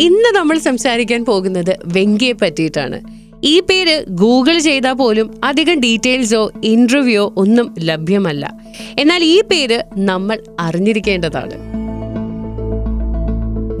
ഇന്ന് നമ്മൾ സംസാരിക്കാൻ പോകുന്നത് വെങ്കിയെ പറ്റിയിട്ടാണ്. ഈ പേര് ഗൂഗിൾ ചെയ്താൽ പോലും അധികം ഡീറ്റെയിൽസോ ഇന്റർവ്യൂ ഒന്നും ലഭ്യമല്ല. എന്നാൽ ഈ പേര് നമ്മൾ അറിഞ്ഞിരിക്കേണ്ടതാണ്.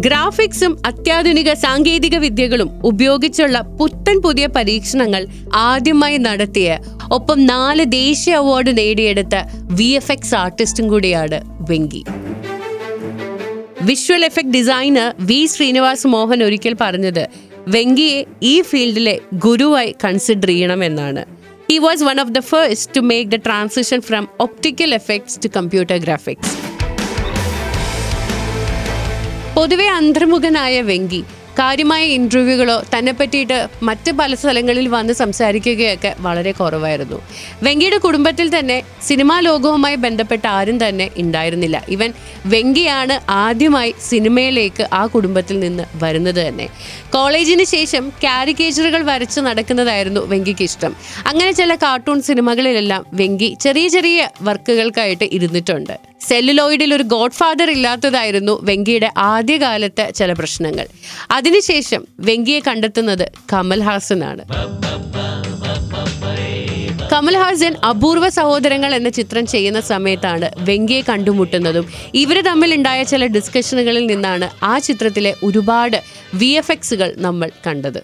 ഗ്രാഫിക്സും അത്യാധുനിക സാങ്കേതിക വിദ്യകളും ഉപയോഗിച്ചുള്ള പുത്തൻ പുതിയ പരീക്ഷണങ്ങൾ ആദ്യമായി നടത്തിയ ഒപ്പം നാല് ദേശീയ അവാർഡ് നേടിയെടുത്ത വി എഫ് എക്സ് ആർട്ടിസ്റ്റും കൂടിയാണ് Venky. Visual effect designer V Srinivas Mohan ഒരിക്കൽ പറഞ്ഞത് വെങ്കിയെ ഈ ഫീൽഡിലെ ഗുരുവായി കൺസിഡർ ചെയ്യണമെന്നാണ് he was one of the first to make the transition from optical effects to computer graphics പൊതുവെ അന്തർമുഖനായ വെങ്കി കാര്യമായ ഇന്റർവ്യൂകളോ തന്നെ പറ്റിയിട്ട് മറ്റ് പല സ്ഥലങ്ങളിൽ വന്ന് സംസാരിക്കുകയൊക്കെ വളരെ കുറവായിരുന്നു. വെങ്കിയുടെ കുടുംബത്തിൽ തന്നെ സിനിമാ ലോകവുമായി ബന്ധപ്പെട്ട ആരും തന്നെ ഉണ്ടായിരുന്നില്ല. ഇവൻ വെങ്കിയാണ് ആദ്യമായി സിനിമയിലേക്ക് ആ കുടുംബത്തിൽ നിന്ന് വരുന്നത് തന്നെ. കോളേജിന് ശേഷം കാരിക്കേച്ചറുകൾ വരച്ച് നടക്കുന്നതായിരുന്നു വെങ്കിക്ക് ഇഷ്ടം. അങ്ങനെ ചില കാർട്ടൂൺ സിനിമകളിലെല്ലാം വെങ്കി ചെറിയ ചെറിയ വർക്കുകൾക്കായിട്ട് ഇരുന്നിട്ടുണ്ട്. സെല്ലുലോയിഡിൽ ഒരു ഗോഡ് ഫാദർ ഇല്ലാത്തതായിരുന്നു വെങ്കിയുടെ ആദ്യകാലത്തെ ചില പ്രശ്നങ്ങൾ. അതിനുശേഷം വെങ്കിയെ കണ്ടെത്തുന്നത് കമൽഹാസനാണ് കമൽഹാസൻ അപൂർവ സഹോദരങ്ങൾ എന്ന ചിത്രം ചെയ്യുന്ന സമയത്താണ് വെങ്കിയെ കണ്ടുമുട്ടുന്നതും. ഇവർ തമ്മിൽ ഉണ്ടായ ചില ഡിസ്കഷനുകളിൽ നിന്നാണ് ആ ചിത്രത്തിലെ ഒരുപാട് വി എഫ് എക്സുകൾ നമ്മൾ കണ്ടത്.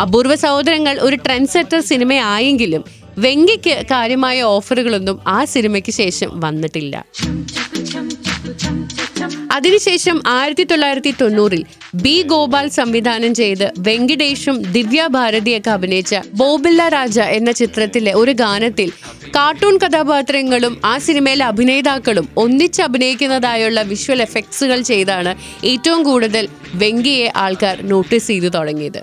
അപൂർവ സഹോദരങ്ങൾ ഒരു ട്രെൻഡ് സെറ്റർ സിനിമയായെങ്കിലും വെങ്കിക്ക് കാര്യമായ ഓഫറുകളൊന്നും ആ സിനിമയ്ക്ക് ശേഷം വന്നിട്ടില്ല. അതിനുശേഷം ആയിരത്തി തൊള്ളായിരത്തി തൊണ്ണൂറിൽ ബി ഗോപാൽ സംവിധാനം ചെയ്ത് വെങ്കിടേഷും ദിവ്യ ഭാരതിയൊക്കെ അഭിനയിച്ച ബോബില്ല രാജ എന്ന ചിത്രത്തിലെ ഒരു ഗാനത്തിൽ കാർട്ടൂൺ കഥാപാത്രങ്ങളും ആ സിനിമയിലെ അഭിനേതാക്കളും ഒന്നിച്ച് അഭിനയിക്കുന്നതായുള്ള വിഷ്വൽ എഫക്ട്സുകൾ ചെയ്താണ് ഏറ്റവും കൂടുതൽ വെങ്കിയെ ആൾക്കാർ നോട്ടീസ് ചെയ്തു തുടങ്ങിയത്.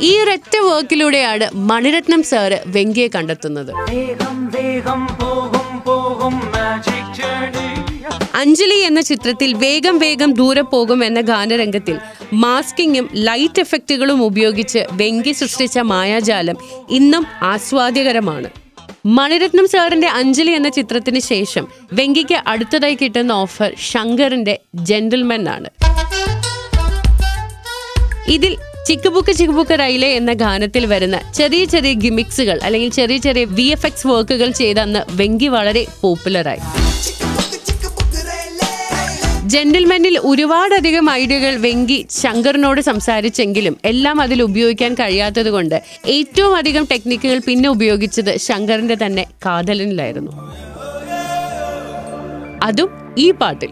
ഈ ഒരൊറ്റ വർക്കിലൂടെയാണ് മണിരത്നം സാറ് വെങ്കിയെ കണ്ടെത്തുന്നത്. അഞ്ജലി എന്ന ചിത്രത്തിൽ വേഗം വേഗം ദൂരെ പോകും എന്ന ഗാനരംഗത്തിൽ മാസ്കിങ്ങും ലൈറ്റ് എഫക്റ്റുകളും ഉപയോഗിച്ച് വെങ്കി സൃഷ്ടിച്ച മായാജാലം ഇന്നും ആസ്വാദ്യകരമാണ്. മണിരത്നം സാറിന്റെ അഞ്ജലി എന്ന ചിത്രത്തിന് ശേഷം വെങ്കിക്ക് അടുത്തതായി കിട്ടുന്ന ഓഫർ ശങ്കറിന്റെ ജെന്റിൽമെൻ ആണ്. ഇതിൽ ചിക്കുബുക്ക് ചിക്കുബുക്ക് റൈലെ എന്ന ഗാനത്തിൽ വരുന്ന ചെറിയ ചെറിയ ഗിമിക്സുകൾ അല്ലെങ്കിൽ ചെറിയ ചെറിയ വി എഫ് എക്സ് വർക്കുകൾ ചെയ്ത അന്ന് വെങ്കി വളരെ പോപ്പുലറായി. ജെന്റിൽമെനിൽ ഒരുപാടധികം ഐഡിയകൾ വെങ്കി ശങ്കറിനോട് സംസാരിച്ചെങ്കിലും എല്ലാം അതിൽ ഉപയോഗിക്കാൻ കഴിയാത്തത് കൊണ്ട് ഏറ്റവും അധികം ടെക്നിക്കുകൾ പിന്നെ ഉപയോഗിച്ചത് ശങ്കറിന്റെ തന്നെ കാതലനിലായിരുന്നു. അതും ഈ പാട്ടിൽ.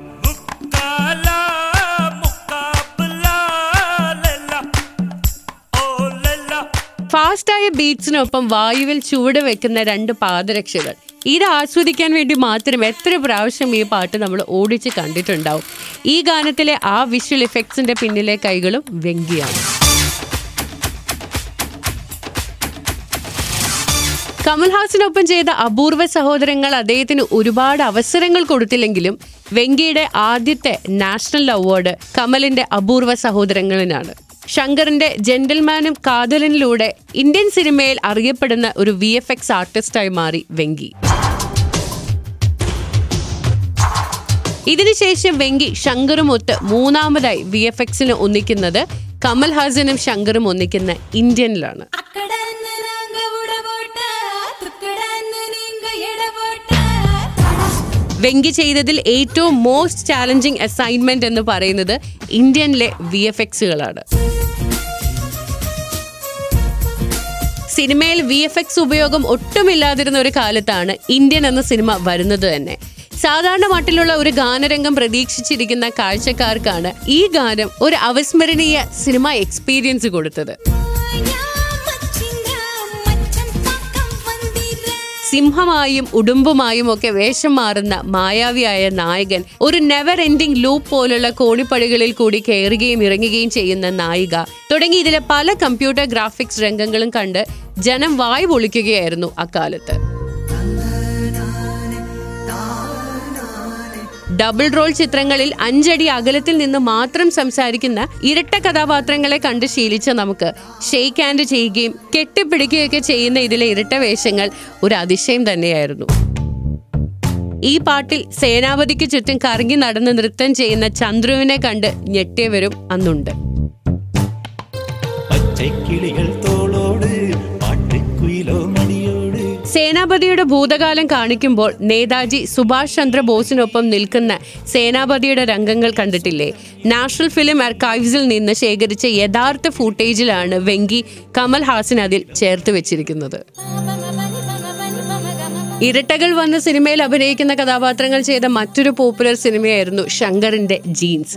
ഫാസ്റ്റായ ബീറ്റ്സിനൊപ്പം വായുവിൽ ചുവട് വെക്കുന്ന രണ്ട് പാദരക്ഷകൾ. ഇത് ആസ്വദിക്കാൻ വേണ്ടി മാത്രം എത്ര പ്രാവശ്യം ഈ പാട്ട് നമ്മൾ ഓടിച്ച് കണ്ടിട്ടുണ്ടാവും. ഈ ഗാനത്തിലെ ആ വിഷ്വൽ ഇഫക്ട്സിന്റെ പിന്നിലെ കൈകളും വെങ്കിയാണ്. കമൽഹാസിനൊപ്പം ചെയ്ത അപൂർവ സഹോദരങ്ങൾ അദ്ദേഹത്തിന് ഒരുപാട് അവസരങ്ങൾ കൊടുത്തില്ലെങ്കിലും വെങ്കിയുടെ ആദ്യത്തെ നാഷണൽ അവാർഡ് കമലിന്റെ അപൂർവ സഹോദരങ്ങളിനാണ്. ശങ്കറിന്റെ ജെന്റിൽമാനും കാതലിനിലൂടെ ഇന്ത്യൻ സിനിമയിൽ അറിയപ്പെടുന്ന ഒരു വി എഫ് എക്സ് ആർട്ടിസ്റ്റായി മാറി വെങ്കി. ഇതിനുശേഷം വെങ്കി ശങ്കറും ഒത്ത് മൂന്നാമതായി വി എഫ് എക്സിന് ഒന്നിക്കുന്നത് കമൽ ഹാസനും ശങ്കറും ഒന്നിക്കുന്ന ഇന്ത്യനിലാണ്. വെങ്കി ചെയ്തതിൽ ഏറ്റവും മോസ്റ്റ് ചാലഞ്ചിങ് അസൈൻമെന്റ് എന്ന് പറയുന്നത് ഇന്ത്യനിലെ വി എഫ് എക്സുകളാണ് സിനിമയിൽ വി എഫ് എക്സ് ഉപയോഗം ഒട്ടുമില്ലാതിരുന്ന ഒരു കാലത്താണ് ഇന്ത്യൻ എന്ന സിനിമ വരുന്നത് തന്നെ. സാധാരണ മട്ടിലുള്ള ഒരു ഗാനരംഗം പ്രതീക്ഷിച്ചിരിക്കുന്ന കാഴ്ചക്കാർക്കാണ് ഈ ഗാനം ഒരു അവിസ്മരണീയ സിനിമ എക്സ്പീരിയൻസ് കൊടുത്തത്. സിംഹമായും ഉടുമ്പുമായും ഒക്കെ വേഷം മാറുന്ന മായാവിയായ നായകൻ ഒരു നെവർ എൻഡിങ് ലൂപ്പ് പോലുള്ള കോണിപ്പടികളിൽ കൂടി കയറുകയും ഇറങ്ങുകയും ചെയ്യുന്ന നായിക. തുടങ്ങി ഇതിലെ പല കമ്പ്യൂട്ടർ ഗ്രാഫിക്സ് രംഗങ്ങളും കണ്ട് ജനം വായ് പൊളിക്കുകയായിരുന്നു അക്കാലത്ത്. ഡബിൾ റോൾ ചിത്രങ്ങളിൽ അഞ്ചടി അകലത്തിൽ നിന്ന് മാത്രം സംസാരിക്കുന്ന ഇരട്ട കഥാപാത്രങ്ങളെ കണ്ട് ശീലിച്ച നമുക്ക് ഷെയ്ക്ക് ഹാൻഡ് ചെയ്യുകയും കെട്ടിപ്പിടിക്കുകയൊക്കെ ചെയ്യുന്ന ഇതിലെ ഇരട്ട വേഷങ്ങൾ ഒരു അതിശയം തന്നെയായിരുന്നു. ഈ പാട്ടിൽ സേനാപതിക്ക് ചുറ്റും കറങ്ങി നടന്ന് നൃത്തം ചെയ്യുന്ന ചന്ദ്രുവിനെ കണ്ട് ഞെട്ടിയവരും അന്നുണ്ട്. പച്ചക്കിളികൾ തോളോട് സേനാപതിയുടെ ഭൂതകാലം കാണിക്കുമ്പോൾ നേതാജി സുഭാഷ് ചന്ദ്രബോസിനൊപ്പം നിൽക്കുന്ന സേനാപതിയുടെ രംഗങ്ങൾ കണ്ടിട്ടില്ലേ? നാഷണൽ ഫിലിം ആർക്കൈവ്സിൽ നിന്ന് ശേഖരിച്ച യഥാർത്ഥ ഫൂട്ടേജിലാണ് വെങ്കി കമൽ ഹാസൻ അതിൽ ചേർത്ത് വെച്ചിരിക്കുന്നത്. ഇരട്ടകൾ വന്ന സിനിമയിൽ അഭിനയിക്കുന്ന കഥാപാത്രങ്ങൾ ചെയ്ത മറ്റൊരു പോപ്പുലർ സിനിമയായിരുന്നു ശങ്കറിന്റെ ജീൻസ്.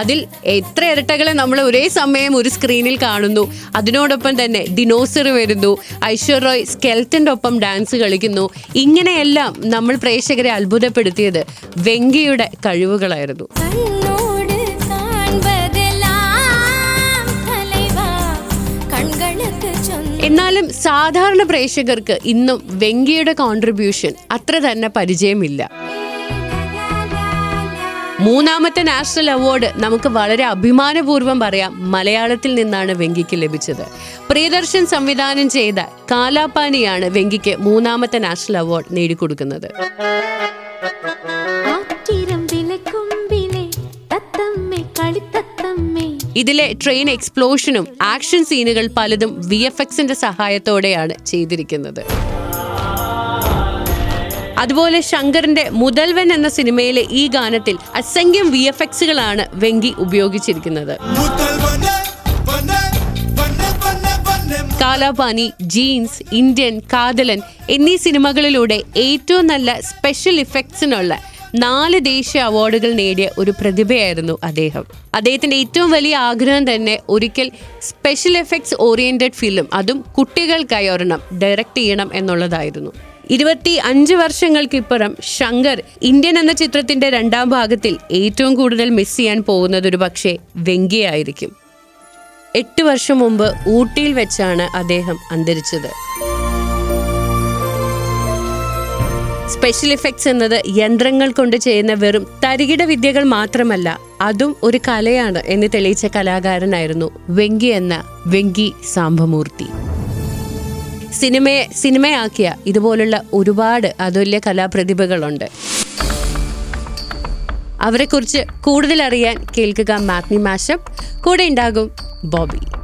അതിൽ എത്ര ഇരട്ടകളെ നമ്മൾ ഒരേ സമയം ഒരു സ്ക്രീനിൽ കാണുന്നു. അതിനോടൊപ്പം തന്നെ ദിനോസർ വരുന്നു. ഐശ്വർ റോയ് സ്കെൽറ്റന്റെ ഒപ്പം ഡാൻസ് കളിക്കുന്നു. ഇങ്ങനെയെല്ലാം നമ്മൾ പ്രേക്ഷകരെ അത്ഭുതപ്പെടുത്തിയത് വെങ്കിയുടെ കഴിവുകളായിരുന്നു. എന്നാലും സാധാരണ പ്രേക്ഷകർക്ക് ഇന്നും വെങ്കിയുടെ കോൺട്രിബ്യൂഷൻ അത്ര തന്നെ പരിചയമില്ല. മൂന്നാമത്തെ നാഷണൽ അവാർഡ് നമുക്ക് വളരെ അഭിമാനപൂർവം പറയാം. മലയാളത്തിൽ നിന്നാണ് വെങ്കിക്ക് ലഭിച്ചത്. പ്രിയദർശൻ സംവിധാനം ചെയ്ത കാലാപാനിയാണ് വെങ്കിക്ക് മൂന്നാമത്തെ നാഷണൽ അവാർഡ് നേടിക്കൊടുക്കുന്നത്. ഇതിലെ ട്രെയിൻ എക്സ്പ്ലോഷനും ആക്ഷൻ സീനുകൾ പലതും വി എഫ് എക്സിന്റെ സഹായത്തോടെയാണ് ചെയ്തിരിക്കുന്നത്. അതുപോലെ ശങ്കറിന്റെ മുതൽവൻ എന്ന സിനിമയിലെ ഈ ഗാനത്തിൽ അസംഖ്യം വി എഫ് എക്സുകളാണ് വെങ്കി ഉപയോഗിച്ചിരിക്കുന്നത്. കാലാപാനി ജീൻസ് ഇന്ത്യൻ കാതലൻ എന്നീ സിനിമകളിലൂടെ ഏറ്റവും നല്ല സ്പെഷ്യൽ ഇഫക്ട്സിനുള്ള നാല് ദേശീയ അവാർഡുകൾ നേടിയ ഒരു പ്രതിഭയായിരുന്നു അദ്ദേഹം. അദ്ദേഹത്തിന്റെ ഏറ്റവും വലിയ ആഗ്രഹം തന്നെ ഒരിക്കൽ സ്പെഷ്യൽ എഫക്ട്സ് ഓറിയന്റഡ് ഫിലിം അതും കുട്ടികൾക്കായി ഒരെണ്ണം ഡയറക്റ്റ് ചെയ്യണം എന്നുള്ളതായിരുന്നു. ഇരുപത്തി അഞ്ച് വർഷങ്ങൾക്കിപ്പുറം ശങ്കർ ഇന്ത്യൻ എന്ന ചിത്രത്തിന്റെ രണ്ടാം ഭാഗത്തിൽ ഏറ്റവും കൂടുതൽ മിസ് ചെയ്യാൻ പോകുന്നത് ഒരു പക്ഷേ വെങ്കിയായിരിക്കും. എട്ട് വർഷം മുമ്പ് ഊട്ടിയിൽ വെച്ചാണ് അദ്ദേഹം അന്തരിച്ചത്. സ്പെഷ്യൽ ഇഫക്ട്സ് എന്നത് യന്ത്രങ്ങൾ കൊണ്ട് ചെയ്യുന്ന വെറും തരികിട വിദ്യകൾ മാത്രമല്ല അതും ഒരു കലയാണ് എന്ന് തെളിയിച്ച കലാകാരനായിരുന്നു വെങ്കി എന്ന വെങ്കി സാംബമൂർത്തി സിനിമയെ സിനിമയാക്കിയ ഇതുപോലുള്ള ഒരുപാട് അതുല്യ കലാപ്രതിഭകളുണ്ട്. അവരെക്കുറിച്ച് കൂടുതൽ അറിയാൻ കേൾക്കുക മാഗ്നി മാഷപ്പ്. കൂടെ ഉണ്ടാകും ബോബി.